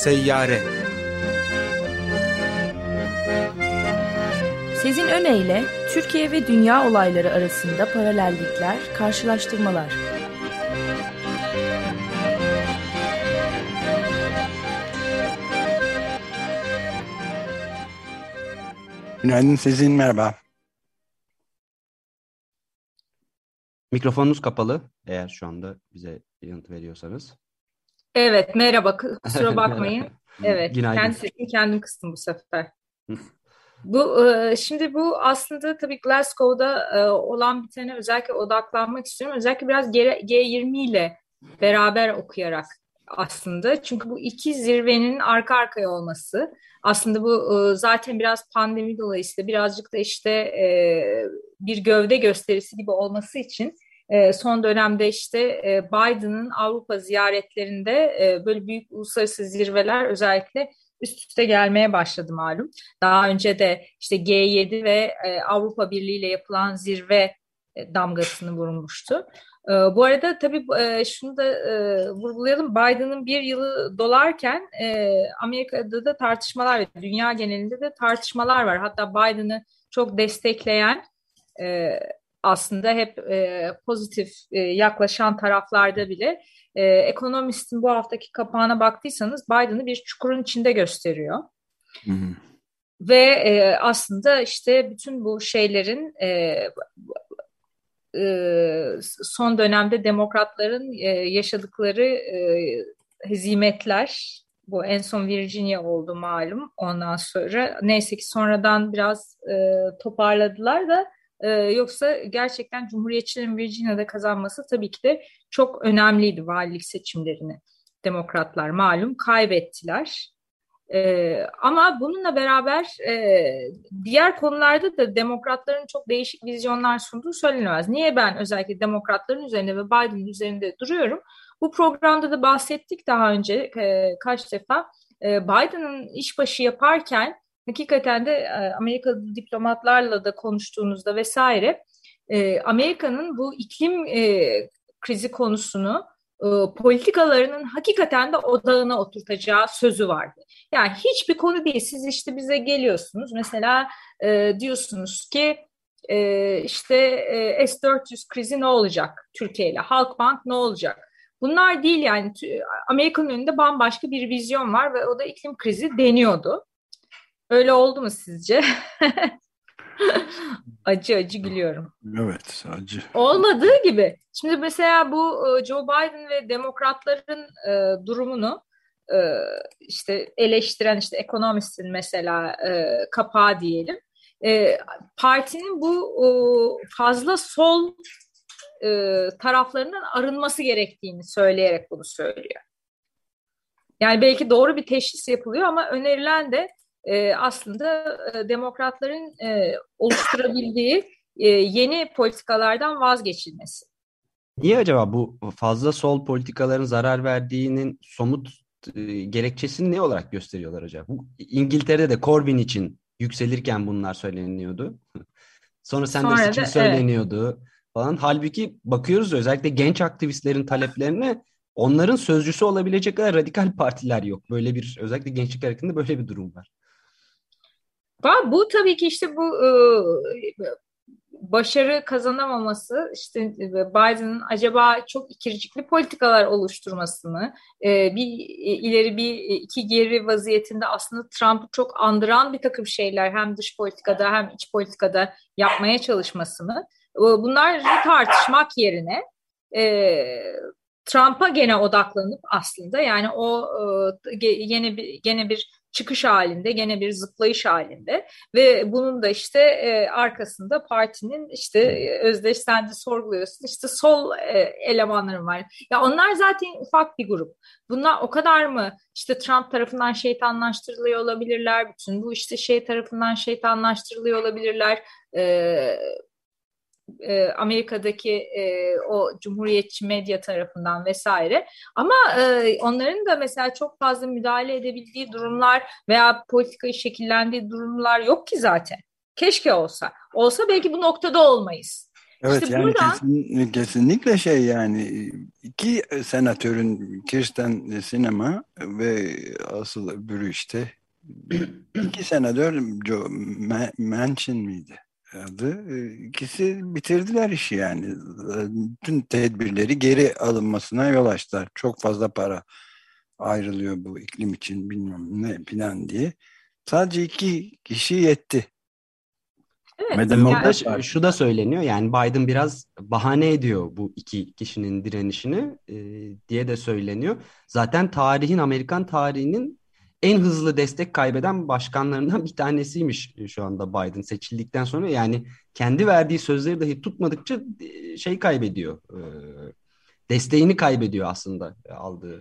Seyyare Sezin Öne Türkiye ve dünya olayları arasında paralellikler, karşılaştırmalar. Günaydın Sezin, merhaba. Mikrofonunuz kapalı eğer şu anda bize yanıt veriyorsanız. Evet, merhaba. Kusura bakmayın. evet, Günaydın. kendi sesimi kendim kıstım bu sefer. bu e, Şimdi bu aslında tabii Glasgow'da e, olan bitene özellikle odaklanmak istiyorum. Özellikle biraz G20 ile beraber okuyarak aslında. Çünkü bu iki zirvenin arka arkaya olması aslında bu e, zaten biraz pandemi dolayısıyla birazcık da işte bir gövde gösterisi gibi olması için e, son dönemde işte e, Biden'ın Avrupa ziyaretlerinde e, böyle büyük uluslararası zirveler özellikle üst üste gelmeye başladı malum. Daha önce de işte G7 ve Avrupa Birliği ile yapılan zirve damgasını vurmuştu. bu arada tabii şunu da vurgulayalım. Biden'ın bir yılı dolarken Amerika'da da tartışmalar ve dünya genelinde de tartışmalar var. Hatta Biden'ı çok destekleyen aslında hep e, pozitif e, yaklaşan taraflarda bile e, Ekonomist'in bu haftaki kapağına baktıysanız Biden'ı bir çukurun içinde gösteriyor. Hı hı. Ve e, aslında işte bütün bu şeylerin e, e, son dönemde demokratların e, yaşadıkları e, hezimetler bu en son Virginia oldu malum ondan sonra neyse ki sonradan biraz e, toparladılar da ee, yoksa gerçekten Cumhuriyetçilerin Virginia'da kazanması tabii ki de çok önemliydi valilik seçimlerini. Demokratlar malum kaybettiler. Ee, ama bununla beraber e, diğer konularda da demokratların çok değişik vizyonlar sunduğu söylenemez. Niye ben özellikle demokratların üzerinde ve Biden'ın üzerinde duruyorum? Bu programda da bahsettik daha önce e, kaç defa. E, Biden'ın işbaşı yaparken hakikaten de e, Amerikalı diplomatlarla da konuştuğunuzda vesaire e, Amerika'nın bu iklim e, krizi konusunu politikalarının hakikaten de odağına oturtacağı sözü vardı. Yani hiçbir konu değil. Siz işte bize geliyorsunuz. Mesela diyorsunuz ki işte S-400 krizi ne olacak Türkiye ile? Halkbank ne olacak? Bunlar değil yani Amerika'nın önünde bambaşka bir vizyon var ve o da iklim krizi deniyordu. Öyle oldu mu sizce? acı acı gülüyorum. Evet acı. Olmadığı gibi. Şimdi mesela bu e, Joe Biden ve demokratların e, durumunu e, işte eleştiren işte ekonomistin mesela e, kapağı diyelim. E, partinin bu e, fazla sol e, taraflarının arınması gerektiğini söyleyerek bunu söylüyor. Yani belki doğru bir teşhis yapılıyor ama önerilen de e, aslında e, demokratların e, oluşturabildiği e, yeni politikalardan vazgeçilmesi. Niye acaba bu fazla sol politikaların zarar verdiğinin somut e, gerekçesini ne olarak gösteriyorlar acaba? Bu, İngiltere'de de Corbyn için yükselirken bunlar söyleniyordu. Sonra Sanders Sonra için da, söyleniyordu evet. falan. Halbuki bakıyoruz özellikle genç aktivistlerin taleplerine onların sözcüsü olabilecek kadar radikal partiler yok. Böyle bir özellikle gençlik hareketinde böyle bir durum var. Bu tabii ki işte bu e, başarı kazanamaması işte Biden'ın acaba çok ikircikli politikalar oluşturmasını e, bir ileri bir iki geri vaziyetinde aslında Trump'ı çok andıran bir takım şeyler hem dış politikada hem iç politikada yapmaya çalışmasını bunlar tartışmak yerine Trump'a gene odaklanıp aslında yani o gene bir gene bir çıkış halinde gene bir zıplayış halinde ve bunun da işte e, arkasında partinin işte e, Özdeş sorguluyorsun işte sol e, elemanlarım var. Ya onlar zaten ufak bir grup. Bunlar o kadar mı işte Trump tarafından şeytanlaştırılıyor olabilirler. Bütün bu işte şey tarafından şeytanlaştırılıyor olabilirler. E, e, Amerika'daki e, o cumhuriyetçi medya tarafından vesaire. Ama e, onların da mesela çok fazla müdahale edebildiği durumlar veya politikayı şekillendiği durumlar yok ki zaten. Keşke olsa. Olsa belki bu noktada olmayız. Evet işte yani buradan... kesin, kesinlikle şey yani iki senatörün Kirsten Sinema ve asıl öbürü işte iki senatör Joe Manchin miydi adı? İkisi bitirdiler işi yani. Bütün tedbirleri geri alınmasına yol açtılar. Çok fazla para ayrılıyor bu iklim için bilmem ne plan diye. Sadece iki kişi yetti. Evet, yani... şu da söyleniyor yani Biden biraz bahane ediyor bu iki kişinin direnişini e, diye de söyleniyor. Zaten tarihin Amerikan tarihinin en hızlı destek kaybeden başkanlarından bir tanesiymiş şu anda Biden seçildikten sonra. Yani kendi verdiği sözleri dahi tutmadıkça e, şey kaybediyor. E, desteğini kaybediyor aslında aldığı.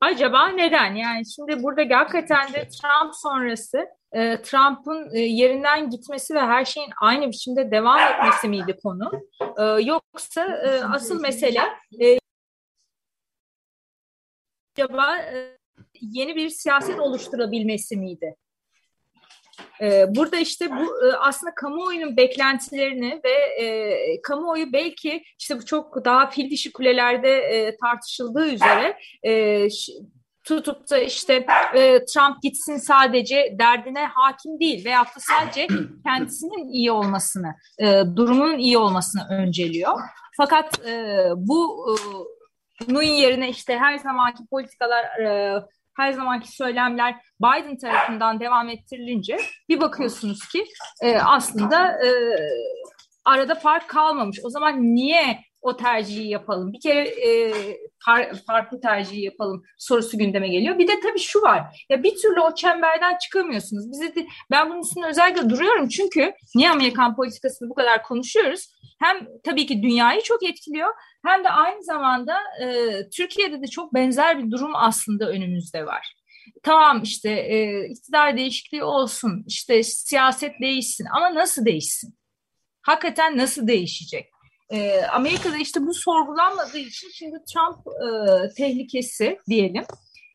Acaba neden? Yani şimdi burada hakikaten de Trump sonrası e, Trump'ın e, yerinden gitmesi ve her şeyin aynı biçimde devam etmesi miydi konu? E, yoksa asıl mesele acaba yeni bir siyaset oluşturabilmesi miydi? Burada işte bu aslında kamuoyunun beklentilerini ve e, kamuoyu belki işte bu çok daha fil dişi kulelerde e, tartışıldığı üzere e, tutup da işte e, Trump gitsin sadece derdine hakim değil veyahut da sadece kendisinin iyi olmasını, e, durumunun iyi olmasını önceliyor. Fakat e, bu e, bunun yerine işte her zamanki politikalar, e, her zamanki söylemler Biden tarafından devam ettirilince bir bakıyorsunuz ki e, aslında e, arada fark kalmamış. O zaman niye o tercihi yapalım. Bir kere e, far, farklı tercihi yapalım sorusu gündeme geliyor. Bir de tabii şu var. Ya bir türlü o çemberden çıkamıyorsunuz. Bize de, ben bunun üstünde özellikle duruyorum çünkü niye Amerikan politikasını bu kadar konuşuyoruz? Hem tabii ki dünyayı çok etkiliyor hem de aynı zamanda e, Türkiye'de de çok benzer bir durum aslında önümüzde var tamam işte e, iktidar değişikliği olsun, işte siyaset değişsin ama nasıl değişsin? Hakikaten nasıl değişecek? E, Amerika'da işte bu sorgulanmadığı için şimdi Trump e, tehlikesi diyelim.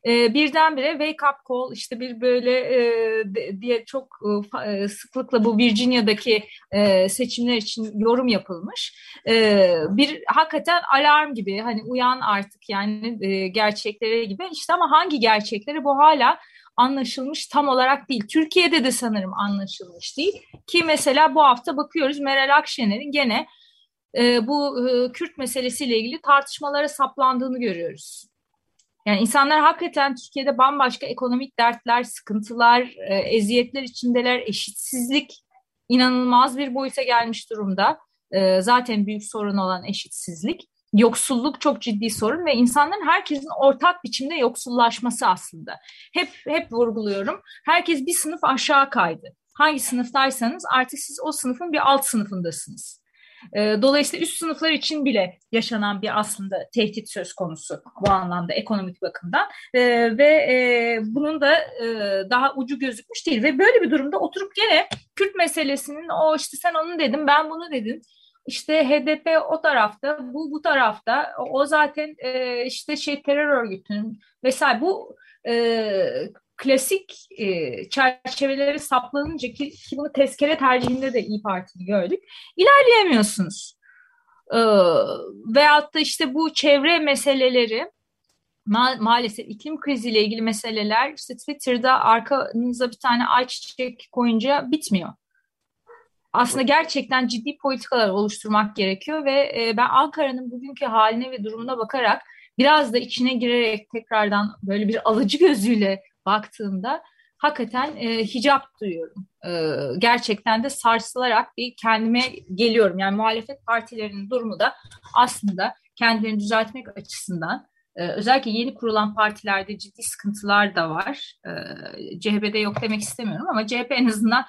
E, birdenbire wake up call işte bir böyle e, diye çok e, sıklıkla bu Virginia'daki e, seçimler için yorum yapılmış. E, bir hakikaten alarm gibi hani uyan artık yani e, gerçeklere gibi işte ama hangi gerçekleri bu hala anlaşılmış tam olarak değil. Türkiye'de de sanırım anlaşılmış değil. Ki mesela bu hafta bakıyoruz Meral Akşener'in gene e, bu e, Kürt meselesiyle ilgili tartışmalara saplandığını görüyoruz. Yani insanlar hakikaten Türkiye'de bambaşka ekonomik dertler, sıkıntılar, e, eziyetler içindeler, eşitsizlik inanılmaz bir boyuta gelmiş durumda. E, zaten büyük sorun olan eşitsizlik. Yoksulluk çok ciddi sorun ve insanların herkesin ortak biçimde yoksullaşması aslında. Hep hep vurguluyorum. Herkes bir sınıf aşağı kaydı. Hangi sınıftaysanız artık siz o sınıfın bir alt sınıfındasınız. E, dolayısıyla üst sınıflar için bile yaşanan bir aslında tehdit söz konusu bu anlamda ekonomik bakımdan e, ve e, bunun da e, daha ucu gözükmüş değil ve böyle bir durumda oturup gene Kürt meselesinin o işte sen onu dedin ben bunu dedim işte HDP o tarafta, bu bu tarafta. O zaten e, işte şey terör örgütünün vesaire bu klasik e, çerçeveleri saplanınca ki, ki bunu tezkere tercihinde de İyi Parti'yi gördük. İlerleyemiyorsunuz. E, veyahut da işte bu çevre meseleleri ma maalesef iklim kriziyle ilgili meseleler işte Twitter'da arkanıza bir tane ayçiçek koyunca bitmiyor. Aslında gerçekten ciddi politikalar oluşturmak gerekiyor ve e, ben Ankara'nın bugünkü haline ve durumuna bakarak biraz da içine girerek tekrardan böyle bir alıcı gözüyle baktığımda hakikaten e, hicap duyuyorum. E, gerçekten de sarsılarak bir kendime geliyorum. Yani muhalefet partilerinin durumu da aslında kendilerini düzeltmek açısından e, özellikle yeni kurulan partilerde ciddi sıkıntılar da var. E, CHP'de yok demek istemiyorum ama CHP en azından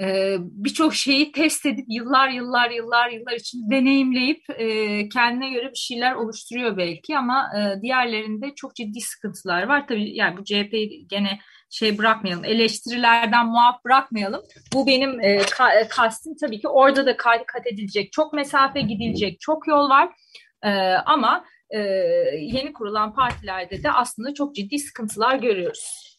e, birçok şeyi test edip yıllar yıllar yıllar yıllar için deneyimleyip e, kendine göre bir şeyler oluşturuyor belki ama e, diğerlerinde çok ciddi sıkıntılar var. Tabii yani bu CHP'yi gene şey bırakmayalım, eleştirilerden muaf bırakmayalım. Bu benim e, ka, kastım tabii ki orada da kat edilecek, çok mesafe gidilecek, çok yol var. E, ama e, yeni kurulan partilerde de aslında çok ciddi sıkıntılar görüyoruz.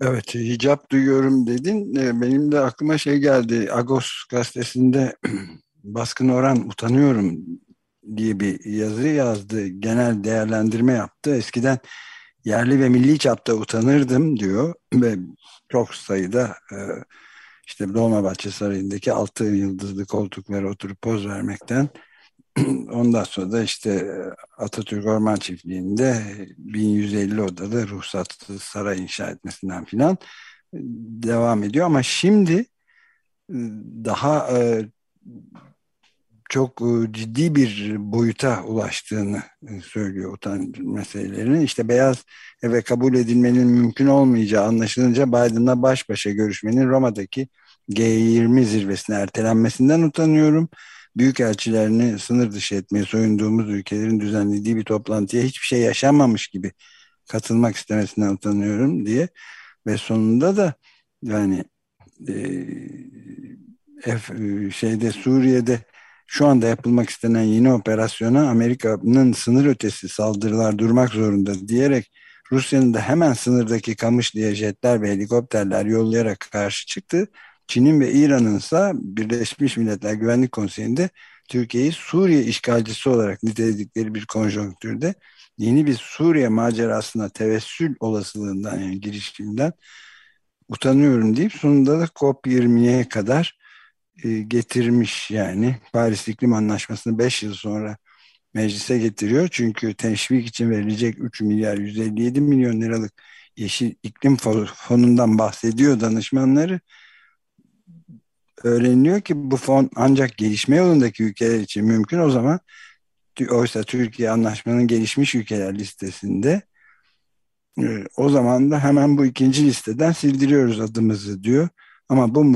Evet, hicap duyuyorum dedin. Ee, benim de aklıma şey geldi. Agos gazetesinde Baskın Orhan utanıyorum diye bir yazı yazdı. Genel değerlendirme yaptı. Eskiden yerli ve milli çapta utanırdım diyor ve çok sayıda e, işte Dolmabahçe Sarayı'ndaki altı yıldızlı koltuklara oturup poz vermekten ondan sonra da işte Atatürk Orman Çiftliği'nde 1150 odalı ruhsatsız saray inşa etmesinden filan devam ediyor ama şimdi daha e, çok e, ciddi bir boyuta ulaştığını e, söylüyor utanç meselelerinin. İşte beyaz eve kabul edilmenin mümkün olmayacağı anlaşılınca Biden'la baş başa görüşmenin Roma'daki G20 zirvesine ertelenmesinden utanıyorum. Büyükelçilerini sınır dışı etmeye soyunduğumuz ülkelerin düzenlediği bir toplantıya hiçbir şey yaşanmamış gibi katılmak istemesinden utanıyorum diye ve sonunda da yani e, şeyde Suriye'de şu anda yapılmak istenen yeni operasyona Amerika'nın sınır ötesi saldırılar durmak zorunda diyerek Rusya'nın da hemen sınırdaki kamış diye jetler ve helikopterler yollayarak karşı çıktı. Çin'in ve İran'ın ise Birleşmiş Milletler Güvenlik Konseyi'nde Türkiye'yi Suriye işgalcisi olarak niteledikleri bir konjonktürde yeni bir Suriye macerasına tevessül olasılığından yani girişiminden utanıyorum deyip sonunda da COP20'ye kadar e, getirmiş yani Paris İklim Anlaşması'nı 5 yıl sonra meclise getiriyor. Çünkü teşvik için verilecek 3 milyar 157 milyon liralık Yeşil İklim Fonu'ndan bahsediyor danışmanları. Öğreniliyor ki bu fon ancak gelişme yolundaki ülkeler için mümkün. O zaman oysa Türkiye anlaşmanın gelişmiş ülkeler listesinde e, o zaman da hemen bu ikinci listeden sildiriyoruz adımızı diyor. Ama bu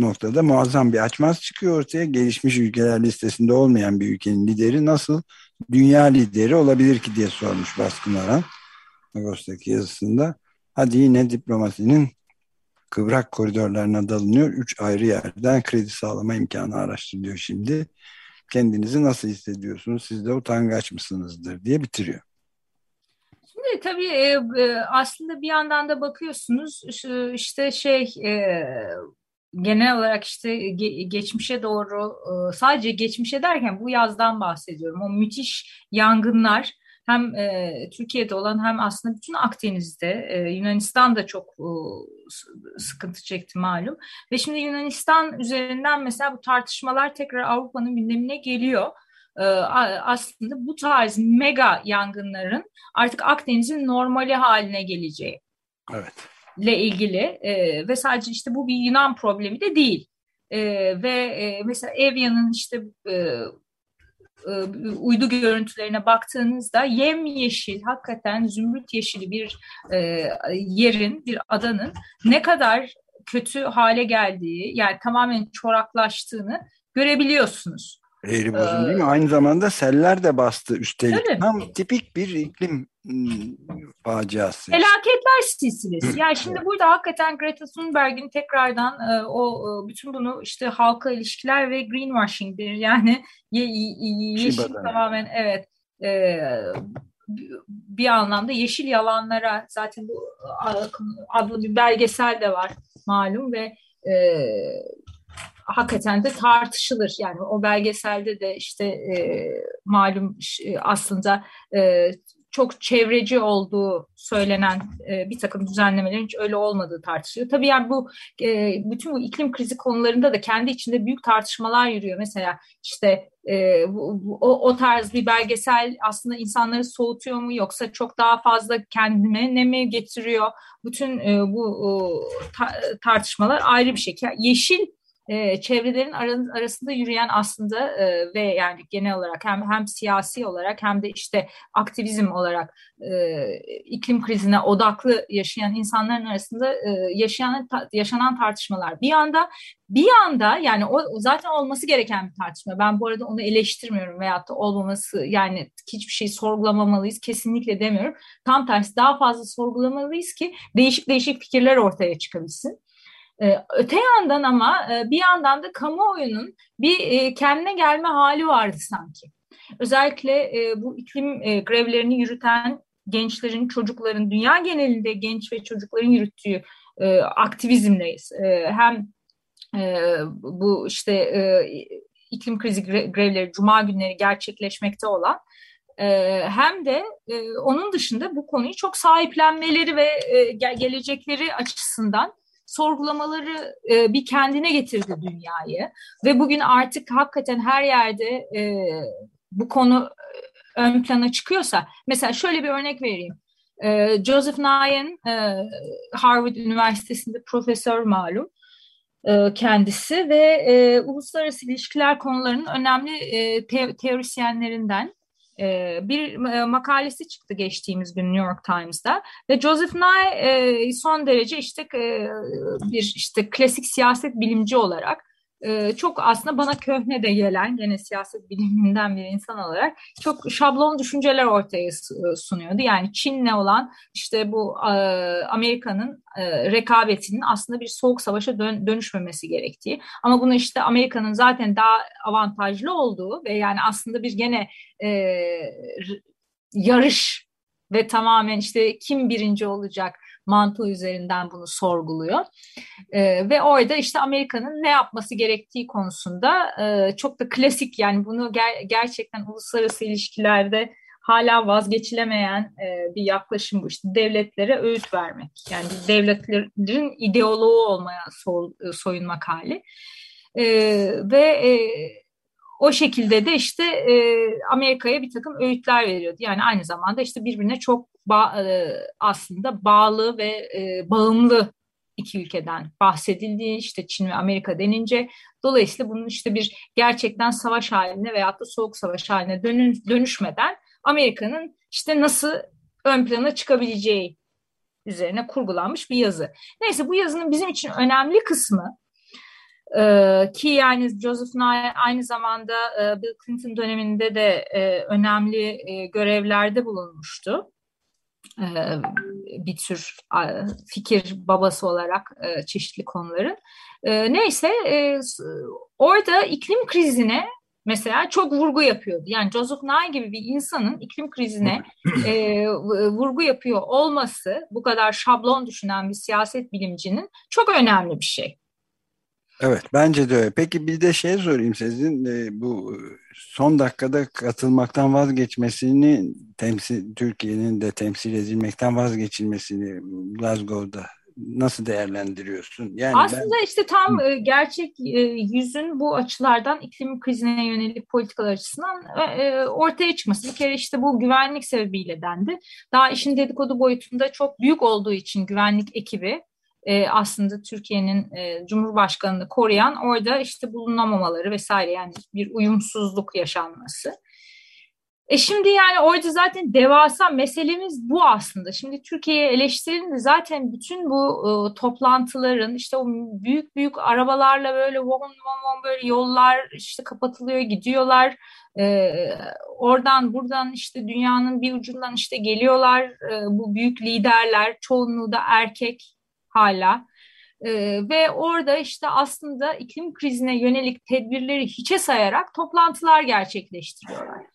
noktada muazzam bir açmaz çıkıyor ortaya. Gelişmiş ülkeler listesinde olmayan bir ülkenin lideri nasıl dünya lideri olabilir ki diye sormuş Baskın Aran Ağustos'taki yazısında. Hadi yine diplomasinin kıvrak koridorlarına dalınıyor. Üç ayrı yerden kredi sağlama imkanı araştırılıyor şimdi. Kendinizi nasıl hissediyorsunuz? Siz de utangaç mısınızdır diye bitiriyor. Şimdi tabii e, e, aslında bir yandan da bakıyorsunuz işte şey e, genel olarak işte geçmişe doğru sadece geçmişe derken bu yazdan bahsediyorum. O müthiş yangınlar hem Türkiye'de olan hem aslında bütün Akdeniz'de Yunanistan da çok sıkıntı çekti malum. Ve şimdi Yunanistan üzerinden mesela bu tartışmalar tekrar Avrupa'nın gündemine geliyor. Ee, aslında bu tarz mega yangınların artık Akdeniz'in normali haline geleceği. Evet. ile ilgili e, ve sadece işte bu bir Yunan problemi de değil. E, ve e, mesela Evya'nın işte e, e, uydu görüntülerine baktığınızda yemyeşil, hakikaten zümrüt yeşili bir e, yerin, bir adanın ne kadar kötü hale geldiği, yani tamamen çoraklaştığını görebiliyorsunuz. Eğri bozum değil mi? Aynı zamanda seller de bastı üstelik. Tabii. Tam tipik bir iklim faciası. Felaketler silsilesi. Yani şimdi burada hakikaten Greta Thunberg'in tekrardan e, o e, bütün bunu işte halka ilişkiler ve greenwashing bir yani ye, ye, yeşil tamamen evet e, bir anlamda yeşil yalanlara zaten bu adlı bir belgesel de var malum ve hakikaten de tartışılır. Yani o belgeselde de işte e, malum e, aslında e, çok çevreci olduğu söylenen e, bir takım düzenlemelerin hiç öyle olmadığı tartışılıyor. Tabii yani bu e, bütün bu iklim krizi konularında da kendi içinde büyük tartışmalar yürüyor. Mesela işte e, bu, o, o tarz bir belgesel aslında insanları soğutuyor mu yoksa çok daha fazla kendine ne mi getiriyor? Bütün e, bu e, ta, tartışmalar ayrı bir şey. Yeşil e, çevrelerin arasında yürüyen aslında e, ve yani genel olarak hem hem siyasi olarak hem de işte aktivizm olarak e, iklim krizine odaklı yaşayan insanların arasında e, yaşayan ta, yaşanan tartışmalar bir yanda bir yanda yani o zaten olması gereken bir tartışma. Ben bu arada onu eleştirmiyorum veyahut da olmaması yani hiçbir şey sorgulamamalıyız kesinlikle demiyorum. Tam tersi daha fazla sorgulamalıyız ki değişik değişik fikirler ortaya çıkabilsin. Ee, öte yandan ama e, bir yandan da kamuoyunun bir e, kendine gelme hali vardı sanki. Özellikle e, bu iklim grevlerini yürüten gençlerin, çocukların, dünya genelinde genç ve çocukların yürüttüğü aktivizmle hem bu işte iklim krizi grevleri cuma günleri gerçekleşmekte olan hem de onun dışında bu konuyu çok sahiplenmeleri ve gelecekleri açısından sorgulamaları e, bir kendine getirdi dünyayı ve bugün artık hakikaten her yerde e, bu konu e, ön plana çıkıyorsa mesela şöyle bir örnek vereyim. E, Joseph Nye, e, Harvard Üniversitesi'nde profesör malum e, kendisi ve e, uluslararası ilişkiler konularının önemli e, te teorisyenlerinden e, bir e, makalesi çıktı geçtiğimiz gün New York Times'da ve Joseph Nye e, son derece işte e, bir işte klasik siyaset bilimci olarak e, çok aslında bana köhne de gelen gene siyaset biliminden bir insan olarak çok şablon düşünceler ortaya sunuyordu. Yani Çin'le olan işte bu e, Amerika'nın e, rekabetinin aslında bir soğuk savaşa dön, dönüşmemesi gerektiği ama bunu işte Amerika'nın zaten daha avantajlı olduğu ve yani aslında bir gene e, yarış ve tamamen işte kim birinci olacak mantığı üzerinden bunu sorguluyor. E, ve orada işte Amerika'nın ne yapması gerektiği konusunda e, çok da klasik yani bunu ger- gerçekten uluslararası ilişkilerde hala vazgeçilemeyen e, bir yaklaşım bu işte devletlere öğüt vermek. Yani devletlerin ideoloğu olmaya so soyunmak hali. E, ve e, o şekilde de işte e, Amerika'ya bir takım öğütler veriyordu. Yani aynı zamanda işte birbirine çok ba e, aslında bağlı ve e, bağımlı iki ülkeden bahsedildiği işte Çin ve Amerika denince dolayısıyla bunun işte bir gerçekten savaş haline veyahut da soğuk savaş haline dönün, dönüşmeden Amerika'nın işte nasıl ön plana çıkabileceği üzerine kurgulanmış bir yazı. Neyse bu yazının bizim için önemli kısmı ee, ki yani Joseph Nye aynı zamanda e, Bill Clinton döneminde de e, önemli e, görevlerde bulunmuştu. E, bir tür fikir babası olarak e, çeşitli konuların. E, neyse orada iklim krizine mesela çok vurgu yapıyordu. Yani Joseph Nye gibi bir insanın iklim krizine vurgu yapıyor olması bu kadar şablon düşünen bir siyaset bilimcinin çok önemli bir şey. Evet bence de öyle. Peki bir de şey sorayım sizin e, bu son dakikada katılmaktan vazgeçmesini temsil Türkiye'nin de temsil edilmekten vazgeçilmesini Glasgow'da nasıl değerlendiriyorsun? Yani Aslında ben... işte tam e, gerçek e, yüzün bu açılardan iklim krizine yönelik politikalar açısından e, ortaya çıkması. Bir kere işte bu güvenlik sebebiyle dendi. Daha işin dedikodu boyutunda çok büyük olduğu için güvenlik ekibi e, aslında Türkiye'nin e, Cumhurbaşkanı'nı koruyan orada işte bulunamamaları vesaire yani bir uyumsuzluk yaşanması. E şimdi yani orada zaten devasa meselemiz bu aslında. Şimdi Türkiye'ye eleştirildi zaten bütün bu e, toplantıların işte o büyük büyük arabalarla böyle von von von böyle yollar işte kapatılıyor gidiyorlar. E, oradan buradan işte dünyanın bir ucundan işte geliyorlar e, bu büyük liderler çoğunluğu da erkek hala. E, ve orada işte aslında iklim krizine yönelik tedbirleri hiçe sayarak toplantılar gerçekleştiriyorlar.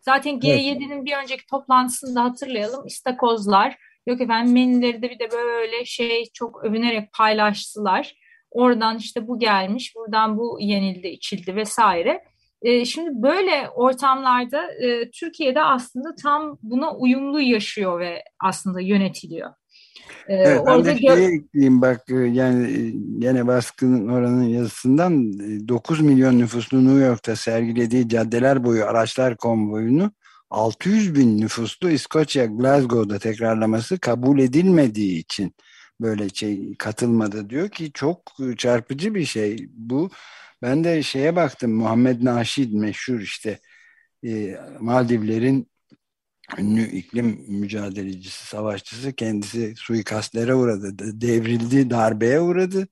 Zaten G7'nin bir önceki toplantısında hatırlayalım istakozlar yok efendim menüleri de bir de böyle şey çok övünerek paylaştılar. Oradan işte bu gelmiş, buradan bu yenildi, içildi vesaire. E, şimdi böyle ortamlarda e, Türkiye'de aslında tam buna uyumlu yaşıyor ve aslında yönetiliyor. Ee, evet, ben de şeye ekleyeyim bak e, yani e, gene baskının oranın yazısından 9 e, milyon nüfuslu New York'ta sergilediği caddeler boyu araçlar konvoyunu 600 bin nüfuslu İskoçya Glasgow'da tekrarlaması kabul edilmediği için böyle şey katılmadı diyor ki çok çarpıcı bir şey bu. Ben de şeye baktım Muhammed Naşid meşhur işte Maldivlerin ünlü iklim mücadelecisi, savaşçısı kendisi suikastlere uğradı. Devrildi, darbeye uğradı.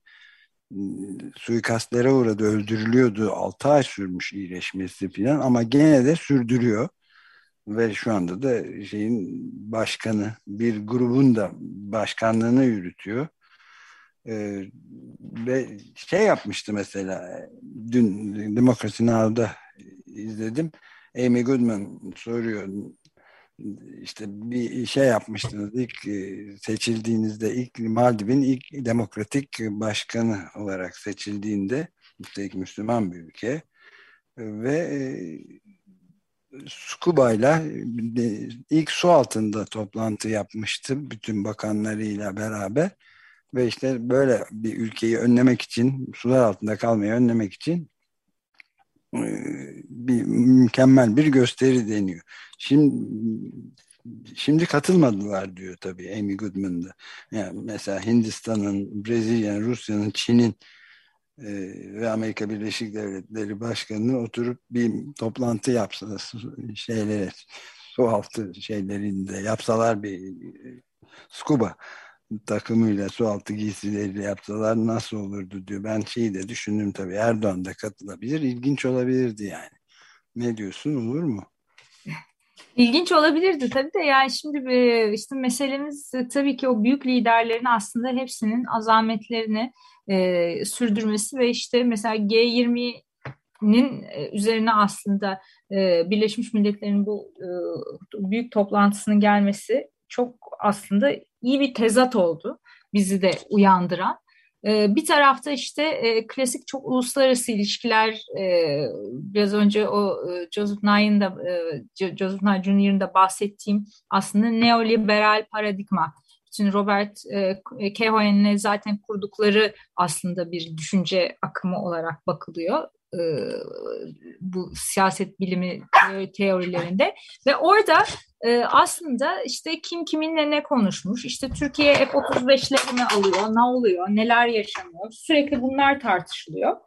Suikastlere uğradı, öldürülüyordu. 6 ay sürmüş iyileşmesi falan ama gene de sürdürüyor. Ve şu anda da şeyin başkanı, bir grubun da başkanlığını yürütüyor. Ee, ve şey yapmıştı mesela dün Demokrasi Now'da izledim. Amy Goodman soruyor işte bir şey yapmıştınız ilk e, seçildiğinizde ilk Maldiv'in ilk demokratik başkanı olarak seçildiğinde üstelik Müslüman bir ülke ve e, Scuba ile ilk su altında toplantı yapmıştı bütün bakanlarıyla beraber. Ve işte böyle bir ülkeyi önlemek için sular altında kalmayı önlemek için e, bir mükemmel bir gösteri deniyor. Şimdi şimdi katılmadılar diyor tabii Amy Goodman da. Yani mesela Hindistan'ın, Brezilya'nın, Rusya'nın, Çin'in e, ve Amerika Birleşik Devletleri Başkanı oturup bir toplantı yapsa şeylere su altı şeylerinde yapsalar bir e, scuba takımıyla su altı giysileriyle yapsalar nasıl olurdu diyor. Ben şeyi de düşündüm tabii Erdoğan da katılabilir. ilginç olabilirdi yani. Ne diyorsun olur mu? İlginç olabilirdi tabii de yani şimdi e, işte meselemiz e, tabii ki o büyük liderlerin aslında hepsinin azametlerini e, sürdürmesi ve işte mesela G20'nin e, üzerine aslında e, Birleşmiş Milletler'in bu e, büyük toplantısının gelmesi çok aslında iyi bir tezat oldu bizi de uyandıran. E, bir tarafta işte e, klasik çok uluslararası ilişkiler e, biraz önce o e, Joseph Nye'ın da Joseph Nye Jr.'ın da bahsettiğim aslında neoliberal paradigma. Şimdi Robert e, Kehoe'nin zaten kurdukları aslında bir düşünce akımı olarak bakılıyor bu siyaset bilimi teorilerinde ve orada e, aslında işte kim kiminle ne konuşmuş işte Türkiye F-35'leri mi alıyor ne oluyor neler yaşanıyor sürekli bunlar tartışılıyor.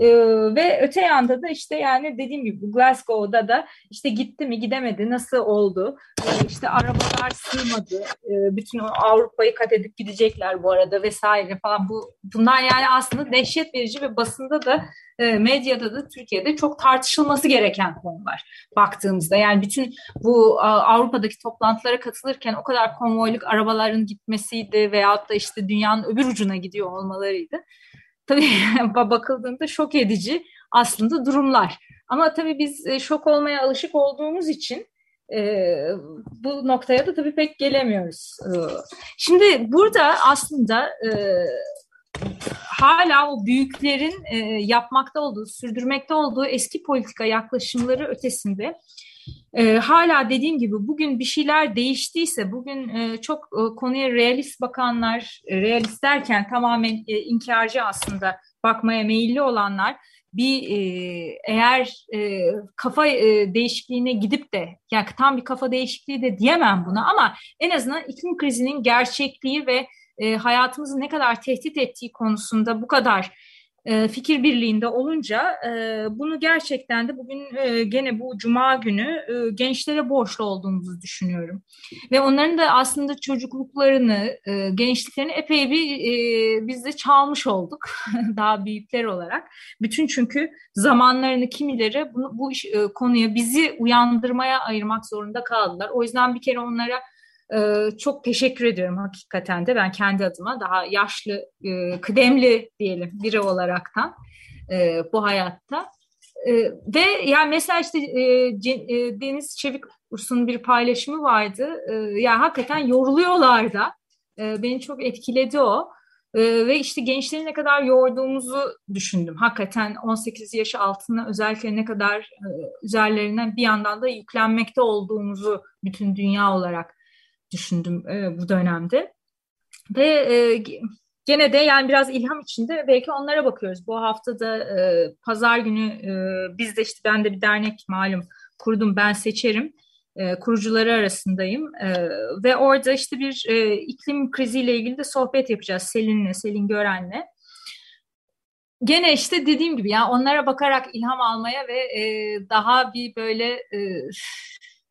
Ee, ve öte yanda da işte yani dediğim gibi Glasgow'da da işte gitti mi gidemedi nasıl oldu? Ee, işte arabalar sığmadı. Ee, bütün Avrupa'yı kat edip gidecekler bu arada vesaire falan. Bu bunlar yani aslında dehşet verici ve basında da e, medyada da Türkiye'de çok tartışılması gereken konular baktığımızda. Yani bütün bu Avrupa'daki toplantılara katılırken o kadar konvoyluk arabaların gitmesiydi veyahut da işte dünyanın öbür ucuna gidiyor olmalarıydı tabii bakıldığında şok edici aslında durumlar. Ama tabii biz e, şok olmaya alışık olduğumuz için e, bu noktaya da tabii pek gelemiyoruz. E, şimdi burada aslında e, hala o büyüklerin e, yapmakta olduğu, sürdürmekte olduğu eski politika yaklaşımları ötesinde e, hala dediğim gibi bugün bir şeyler değiştiyse, bugün e, çok e, konuya realist bakanlar, e, realist derken tamamen e, inkarcı aslında bakmaya meyilli olanlar bir e, eğer e, kafa e, değişikliğine gidip de yani tam bir kafa değişikliği de diyemem buna ama en azından iklim krizinin gerçekliği ve e, hayatımızı ne kadar tehdit ettiği konusunda bu kadar e, fikir birliğinde olunca e, bunu gerçekten de bugün e, gene bu cuma günü gençlere borçlu olduğumuzu düşünüyorum. Ve onların da aslında çocukluklarını, gençliklerini epey bir biz de çalmış olduk daha büyükler olarak. Bütün çünkü zamanlarını kimileri bu, bu iş, konuya bizi uyandırmaya ayırmak zorunda kaldılar. O yüzden bir kere onlara ee, çok teşekkür ediyorum hakikaten de ben kendi adıma daha yaşlı, e, kıdemli diyelim biri olaraktan e, bu hayatta. E, ve yani mesela işte e, Deniz Çevik Ursun'un bir paylaşımı vardı. E, yani hakikaten yoruluyorlar da. Beni çok etkiledi o. Ve işte gençleri ne kadar yorduğumuzu düşündüm. Hakikaten 18 yaş altına özellikle ne kadar üzerlerine bir yandan da yüklenmekte olduğumuzu bütün dünya olarak düşündüm e, bu dönemde. Ve e, gene de yani biraz ilham içinde belki onlara bakıyoruz. Bu haftada e, pazar günü e, biz de işte ben de bir dernek malum kurdum ben seçerim. E, kurucuları arasındayım e, ve orada işte bir e, iklim kriziyle ilgili de sohbet yapacağız Selin'le, Selin Gören'le. Gene işte dediğim gibi yani onlara bakarak ilham almaya ve e, daha bir böyle e,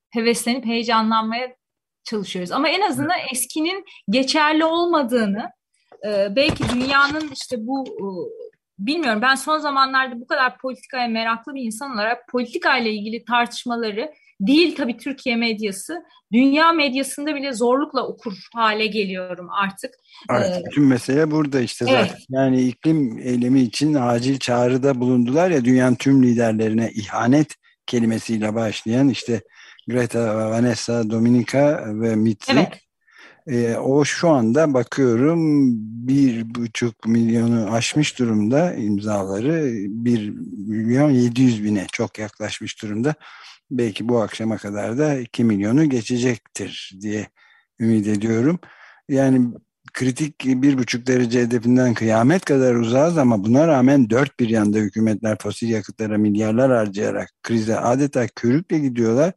heveslenip heyecanlanmaya çalışıyoruz. Ama en azından eskinin geçerli olmadığını e, belki dünyanın işte bu e, bilmiyorum ben son zamanlarda bu kadar politikaya meraklı bir insan olarak politika ile ilgili tartışmaları değil tabii Türkiye medyası, dünya medyasında bile zorlukla okur hale geliyorum artık. Evet, ee, bütün mesele burada işte evet. zaten. Yani iklim eylemi için acil çağrıda bulundular ya dünyanın tüm liderlerine ihanet kelimesiyle başlayan işte Greta, Vanessa, Dominika ve Mitzi. Evet. E, o şu anda bakıyorum bir buçuk milyonu aşmış durumda imzaları. Bir milyon yedi yüz bine çok yaklaşmış durumda. Belki bu akşama kadar da iki milyonu geçecektir diye ümit ediyorum. Yani kritik bir buçuk derece hedefinden kıyamet kadar uzağız ama buna rağmen dört bir yanda hükümetler fosil yakıtlara milyarlar harcayarak krize adeta körükle gidiyorlar.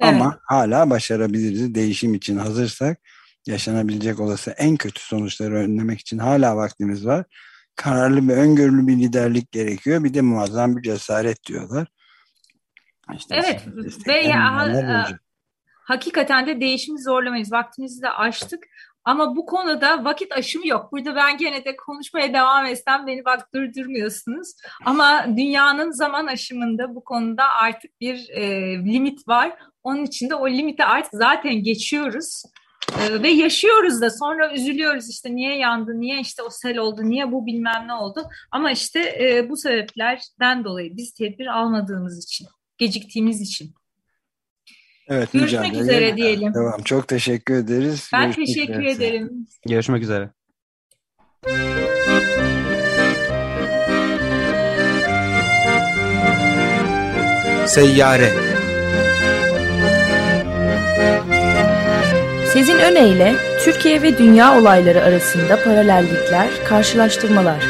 Evet. Ama hala başarabiliriz. Değişim için hazırsak yaşanabilecek olası en kötü sonuçları önlemek için hala vaktimiz var. Kararlı ve öngörülü bir liderlik gerekiyor. Bir de muazzam bir cesaret diyorlar. İşte evet ve ya, hakikaten de değişimi zorlamayız. Vaktimizi de aştık. Ama bu konuda vakit aşımı yok. Burada ben gene de konuşmaya devam etsem beni bak durdurmuyorsunuz. Ama dünyanın zaman aşımında bu konuda artık bir e, limit var. Onun için de o limiti artık zaten geçiyoruz. Ee, ve yaşıyoruz da sonra üzülüyoruz işte niye yandı, niye işte o sel oldu, niye bu bilmem ne oldu. Ama işte e, bu sebeplerden dolayı biz tedbir almadığımız için, geciktiğimiz için. Evet, Görüşmek üzere diyelim. Devam. Çok teşekkür ederiz. Ben Görüşmek teşekkür üzere. ederim. Görüşmek üzere. Seyyare Sezin Öne ile Türkiye ve dünya olayları arasında paralellikler, karşılaştırmalar